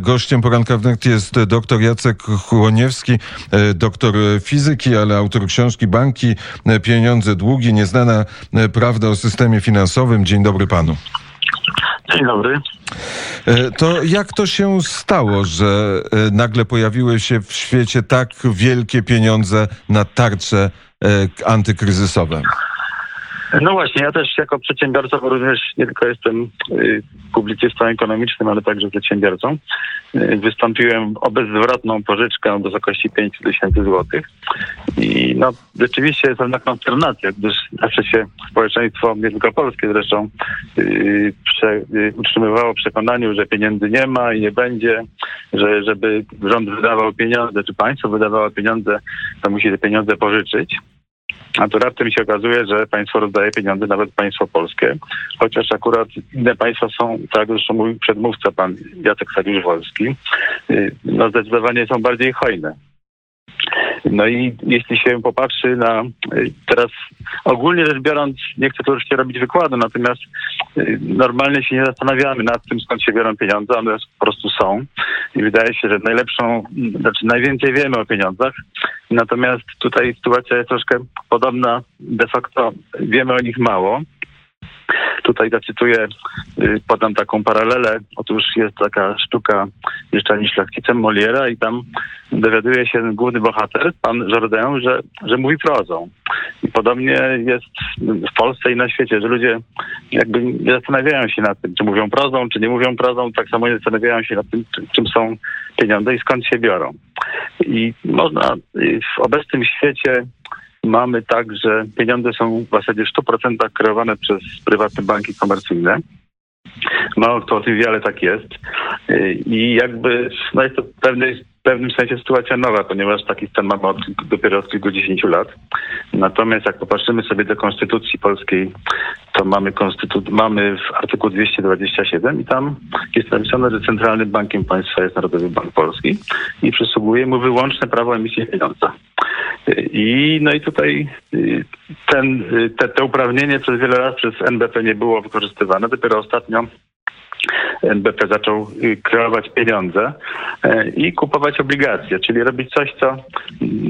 Gościem poranka wnet jest dr Jacek Chłoniewski, e, doktor fizyki, ale autor książki Banki, e, Pieniądze, Długi, Nieznana e, Prawda o systemie finansowym. Dzień dobry panu. Dzień dobry. To jak to się stało, że nagle pojawiły się w świecie tak wielkie pieniądze na tarcze antykryzysowe? No właśnie, ja też jako przedsiębiorca, bo również nie tylko jestem y, publicystą ekonomicznym, ale także przedsiębiorcą, y, wystąpiłem o bezzwrotną pożyczkę w wysokości 5 tysięcy złotych. I no rzeczywiście jest pewna konsternacja, gdyż zawsze się społeczeństwo, nie tylko polskie zresztą, y, prze, utrzymywało przekonaniu, że pieniędzy nie ma i nie będzie, że żeby rząd wydawał pieniądze, czy państwo wydawało pieniądze, to musi te pieniądze pożyczyć. A tu raptem się okazuje, że państwo rozdaje pieniądze, nawet państwo polskie, chociaż akurat inne państwa są, tak zresztą mówił przedmówca, pan Jacek Sagiusz-Wolski, y, no zdecydowanie są bardziej hojne. No i jeśli się popatrzy na y, teraz ogólnie rzecz biorąc, nie chcę tu oczywiście robić wykładu, natomiast y, normalnie się nie zastanawiamy nad tym, skąd się biorą pieniądze, one po prostu są. I wydaje się, że najlepszą, znaczy najwięcej wiemy o pieniądzach, natomiast tutaj sytuacja jest troszkę podobna. De facto wiemy o nich mało. Tutaj zacytuję, y, podam taką paralelę. Otóż jest taka sztuka Mieszczanie szlachcicem Moliera i tam dowiaduje się główny bohater, pan Jordan, że, że mówi prozą. I podobnie jest w Polsce i na świecie, że ludzie jakby nie zastanawiają się nad tym, czy mówią prozą, czy nie mówią prozą, tak samo nie zastanawiają się nad tym, czym są pieniądze i skąd się biorą. I można w obecnym świecie mamy tak, że pieniądze są w zasadzie w 100% kreowane przez prywatne banki komercyjne. Mało kto o tym wie, ale tak jest. I jakby no jest to pewny, pewnym sensie sytuacja nowa, ponieważ taki stan mamy od, dopiero od kilkudziesięciu lat. Natomiast jak popatrzymy sobie do Konstytucji Polskiej, to mamy, konstytu- mamy w artykuł 227 i tam jest napisane, że Centralnym Bankiem Państwa jest Narodowy Bank Polski i przysługuje mu wyłączne prawo emisji pieniądza. I no i tutaj y, ten, y, te, te uprawnienie przez wiele lat przez NBP nie było wykorzystywane. Dopiero ostatnio NBP zaczął y, kreować pieniądze i kupować obligacje, czyli robić coś, co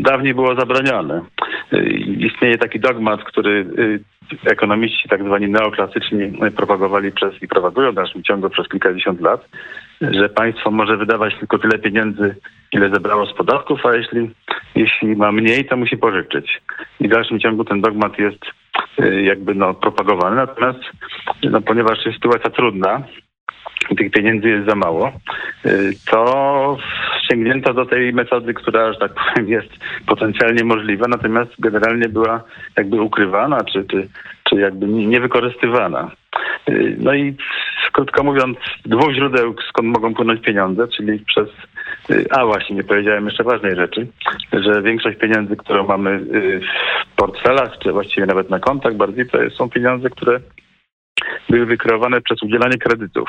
dawniej było zabronione. Istnieje taki dogmat, który ekonomiści tak zwani neoklasyczni propagowali przez i propagują w dalszym ciągu przez kilkadziesiąt lat, że państwo może wydawać tylko tyle pieniędzy, ile zebrało z podatków, a jeśli, jeśli ma mniej, to musi pożyczyć. I w dalszym ciągu ten dogmat jest y, jakby no, propagowany. Natomiast no, ponieważ jest sytuacja trudna, tych pieniędzy jest za mało, y, to sięgnięto do tej metody, która, że tak powiem, jest potencjalnie możliwa, natomiast generalnie była jakby ukrywana, czy, czy, czy jakby niewykorzystywana. Y, no i krótko mówiąc, dwóch źródeł, skąd mogą płynąć pieniądze, czyli przez y, a właśnie, nie powiedziałem jeszcze ważnej rzeczy, że większość pieniędzy, które mamy w portfelach, czy właściwie nawet na kontach bardziej, to są pieniądze, które były wykreowane przez udzielanie kredytów.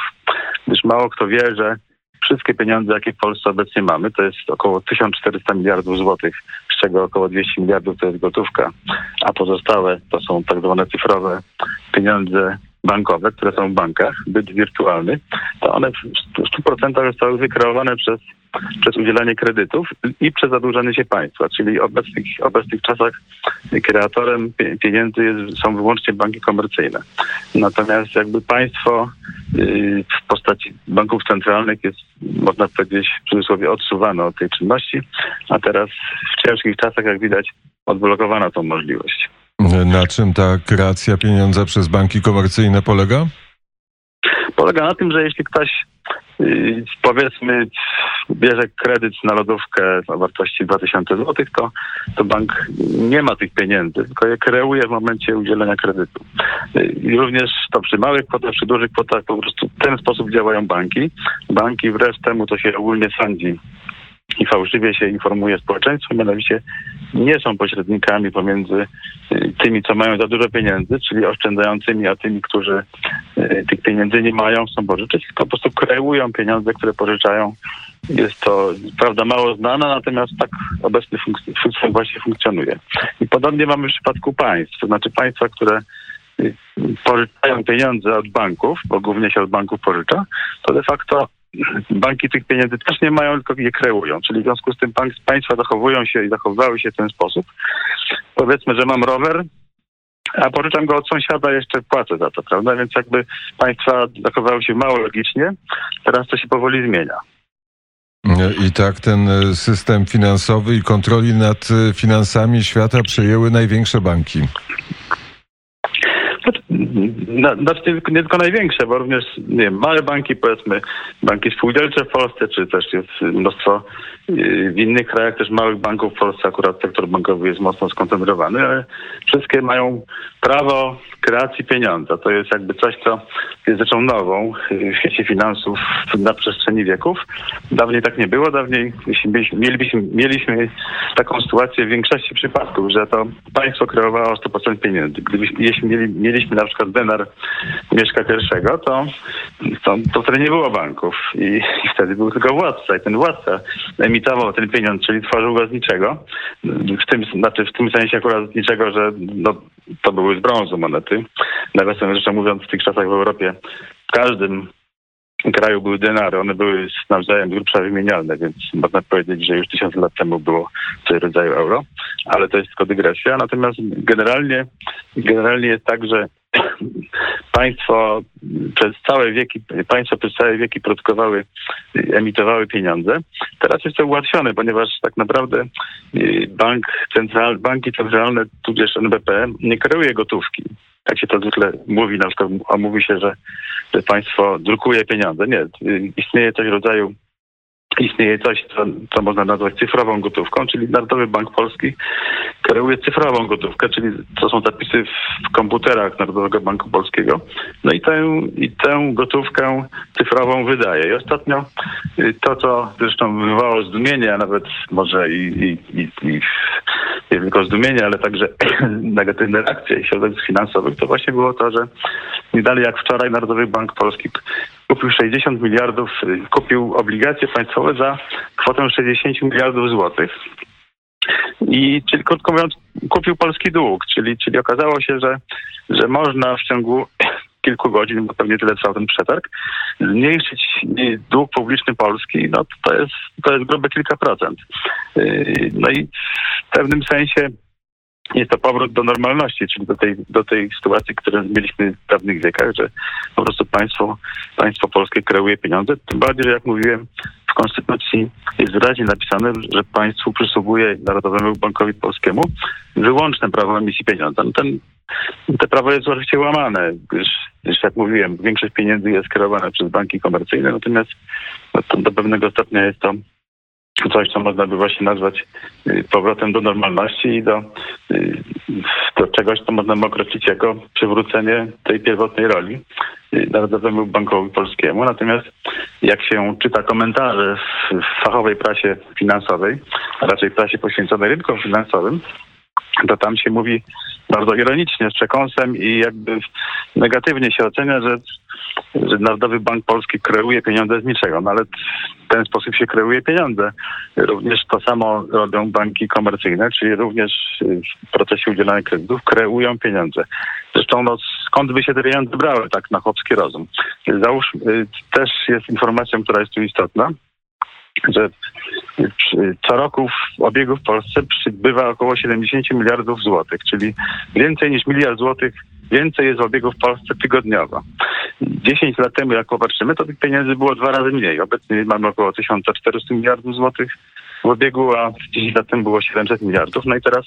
Gdyż mało kto wie, że wszystkie pieniądze, jakie w Polsce obecnie mamy, to jest około 1400 miliardów złotych, z czego około 200 miliardów to jest gotówka, a pozostałe to są tak zwane cyfrowe pieniądze bankowe, które są w bankach, byt wirtualny, to one w 100% zostały wykreowane przez, przez udzielanie kredytów i przez zadłużanie się państwa, czyli w obecnych, obecnych czasach kreatorem pieniędzy jest, są wyłącznie banki komercyjne. Natomiast jakby państwo w postaci banków centralnych jest, można powiedzieć, w cudzysłowie odsuwane od tej czynności, a teraz w ciężkich czasach, jak widać, odblokowano tą możliwość. Na czym ta kreacja pieniądza przez banki komercyjne polega? Polega na tym, że jeśli ktoś y, powiedzmy bierze kredyt na lodówkę o wartości 2000 zł, to, to bank nie ma tych pieniędzy, tylko je kreuje w momencie udzielenia kredytu. Y, I również to przy małych kwotach, przy dużych kwotach po prostu w ten sposób działają banki. Banki wbrew temu, co się ogólnie sądzi i fałszywie się informuje społeczeństwo, mianowicie nie są pośrednikami pomiędzy y, tymi, co mają za dużo pieniędzy, czyli oszczędzającymi, a tymi, którzy y, tych pieniędzy nie mają, chcą pożyczyć, tylko po prostu kreują pieniądze, które pożyczają. Jest to, prawda, mało znana, natomiast tak obecny system właśnie funkcjonuje. I podobnie mamy w przypadku państw, to znaczy państwa, które y, pożyczają pieniądze od banków, bo głównie się od banków pożycza, to de facto banki tych pieniędzy też nie mają, tylko je kreują. Czyli w związku z tym państwa zachowują się i zachowywały się w ten sposób. Powiedzmy, że mam rower, a pożyczam go od sąsiada, jeszcze płacę za to, prawda? Więc jakby państwa zachowały się mało logicznie, teraz to się powoli zmienia. I tak ten system finansowy i kontroli nad finansami świata przejęły największe banki. Znaczy nie, tylko największe, bo również nie wiem, małe banki, powiedzmy banki spółdzielcze w Polsce, czy też jest mnóstwo w innych krajach też małych banków w Polsce akurat sektor bankowy jest mocno skoncentrowany, ale wszystkie mają prawo kreacji pieniądza. To jest jakby coś, co jest rzeczą nową w świecie finansów na przestrzeni wieków. Dawniej tak nie było. Dawniej mielibyśmy, mieliśmy taką sytuację w większości przypadków, że to państwo kreowało 100% pieniędzy. Gdybyśmy jeśli mieli, mieliśmy na przykład denar Mieszka pierwszego, to, to, to wtedy nie było banków i, i wtedy był tylko władca i ten władca emitował ten pieniądz, czyli tworzył go z niczego. W tym, znaczy w tym sensie akurat z niczego, że no, to były z brązu monety. Nawiasem rzeczy mówiąc, w tych czasach w Europie w każdym kraju były denary, one były nawzajem grubsza wymienialne, więc można powiedzieć, że już tysiąc lat temu było coś rodzaju euro, ale to jest tylko dygresja. Natomiast generalnie, generalnie jest tak, że państwo przez całe wieki, państwo przez całe wieki produkowały, emitowały pieniądze. Teraz jest to ułatwione, ponieważ tak naprawdę y, bank central, banki centralne, tudzież NBP nie kreuje gotówki. Jak się to zwykle mówi, na przykład a mówi się, że, że państwo drukuje pieniądze. Nie, y, istnieje coś w rodzaju istnieje coś, co, co, można nazwać cyfrową gotówką, czyli Narodowy Bank Polski kreuje cyfrową gotówkę, czyli to są zapisy w komputerach Narodowego Banku Polskiego. No i tę, i tę gotówkę cyfrową wydaje. I ostatnio y, to, co zresztą wywołało zdumienie, a nawet może i, i, i, i nie tylko zdumienie, ale także negatywne reakcje środowisk finansowych, to właśnie było to, że nie dalej jak wczoraj Narodowy Bank Polski kupił 60 miliardów, y, kupił obligacje państwowe za kwotę 60 miliardów złotych. I czyli krótko mówiąc, kupił polski dług, czyli, czyli okazało się, że, że można w ciągu kilku godzin, bo pewnie tyle trwał ten przetarg, zmniejszyć dług publiczny Polski, no to jest, to jest grube kilka procent. Y, no i w pewnym sensie jest to powrót do normalności, czyli do tej, do tej sytuacji, którą mieliśmy w dawnych wiekach, że po prostu państwo, państwo polskie kreuje pieniądze. Tym bardziej, że jak mówiłem, w Konstytucji jest wyraźnie napisane, że państwu przysługuje Narodowemu Bankowi Polskiemu wyłączne prawo emisji pieniądza. No ten, to prawo jest oczywiście łamane, gdyż, gdyż jak mówiłem, większość pieniędzy jest kierowana przez banki komercyjne, natomiast no, do pewnego stopnia jest to coś, co można by właśnie nazwać y, powrotem do normalności i do, y, do czegoś, co można by określić jako przywrócenie tej pierwotnej roli y, Narodowemu Bankowi Polskiemu. Natomiast jak się czyta komentarze w fachowej prasie finansowej, a raczej prasie poświęconej rynkom finansowym, to tam się mówi bardzo ironicznie, z przekąsem i jakby negatywnie się ocenia, że, że Narodowy Bank Polski kreuje pieniądze z niczego, no ale w ten sposób się kreuje pieniądze. Również to samo robią banki komercyjne, czyli również w procesie udzielania kredytów kreują pieniądze. Zresztą no, skąd by się te pieniądze brały, tak na chłopski rozum. Załóż, y, też jest informacją, która jest tu istotna, że co roku w obiegu w Polsce przybywa około 70 miliardów złotych, czyli więcej niż miliard złotych więcej jest w obiegu w Polsce tygodniowo. 10 lat temu, jak popatrzymy, to tych pieniędzy było dwa razy mniej. Obecnie mamy około 1400 miliardów złotych w obiegu, a 10 lat temu było 700 miliardów. No i teraz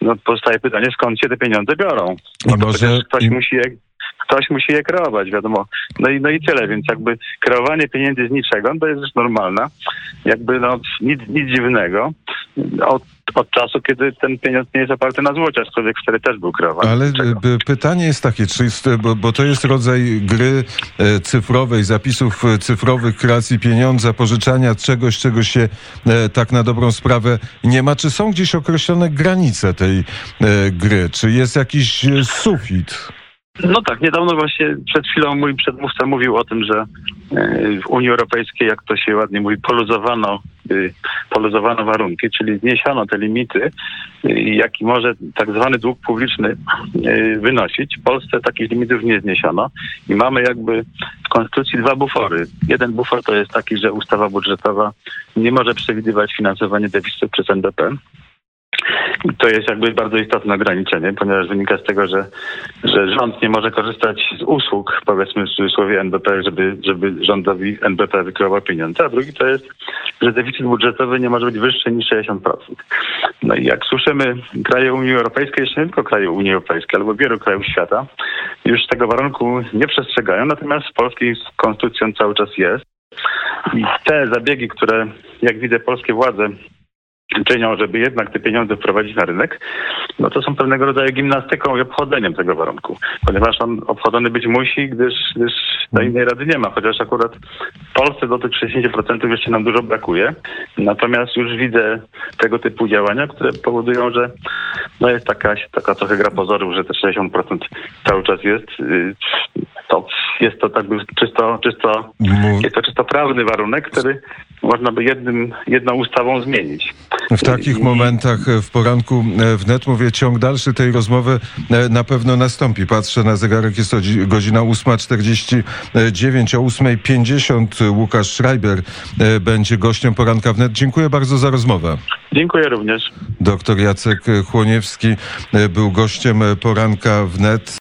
no, pozostaje pytanie, skąd się te pieniądze biorą? No może... ktoś i... musi je ktoś musi je kreować, wiadomo. No i, no i tyle, więc jakby kreowanie pieniędzy z niczego to jest rzecz normalna. Jakby no nic, nic dziwnego. Od, od czasu, kiedy ten pieniądz nie jest oparty na złocie, aczkolwiek wtedy też był kreowany. Ale pytanie jest takie, czy jest, bo, bo, to jest rodzaj gry e, cyfrowej, zapisów e, cyfrowych, kreacji pieniądza, pożyczania czegoś, czego się e, tak na dobrą sprawę nie ma. Czy są gdzieś określone granice tej gry? Czy jest jakiś sufit? No tak, niedawno właśnie przed chwilą mój przedmówca mówił o tym, że w Unii Europejskiej, jak to się ładnie mówi, poluzowano, y, poluzowano warunki, czyli zniesiono te limity, y, jaki może tak zwany dług publiczny y, wynosić. W Polsce takich limitów nie zniesiono i mamy jakby w Konstytucji dwa bufory. Jeden bufor to jest taki, że ustawa budżetowa nie może przewidywać finansowania deficytu przez NBP. To jest jakby bardzo istotne ograniczenie, ponieważ wynika z tego, że, że rząd nie może korzystać z usług, powiedzmy w cudzysłowie NBP, żeby, żeby rządowi NBP wykrywał pieniądze. A drugi to jest, że deficyt budżetowy nie może być wyższy niż 60%. No i jak słyszymy, kraje Unii Europejskiej, jeszcze nie tylko kraje Unii Europejskiej, albo wielu krajów świata, już tego warunku nie przestrzegają, natomiast w polskiej konstytucją cały czas jest. I te zabiegi, które, jak widzę, polskie władze czynią, żeby jednak te pieniądze wprowadzić na rynek, no to są pewnego rodzaju gimnastyką i obchodzeniem tego warunku, ponieważ on obchodzony być musi, gdyż, gdyż na innej rady nie ma, chociaż akurat w Polsce do tych 60% jeszcze nam dużo brakuje. Natomiast już widzę tego typu działania, które powodują, że no jest taka, taka trochę gra pozorów, że te 60% cały czas jest. To jest to tak czysto, czysto, Mu- jest to czysto prawny warunek, który można by jednym, jedną ustawą zmienić. W takich I- momentach e, w poranku e, wnet, mówię, ciąg dalszy tej rozmowy e, na pewno nastąpi. Patrzę na zegarek, jest to dzi- godzina 8.49, o 8.50 Łukasz Schreiber będzie gościem poranka wnet. Dziękuję bardzo za rozmowę. Dziękuję również. Doktor Jacek Chłoniewski był gościem poranka wnet.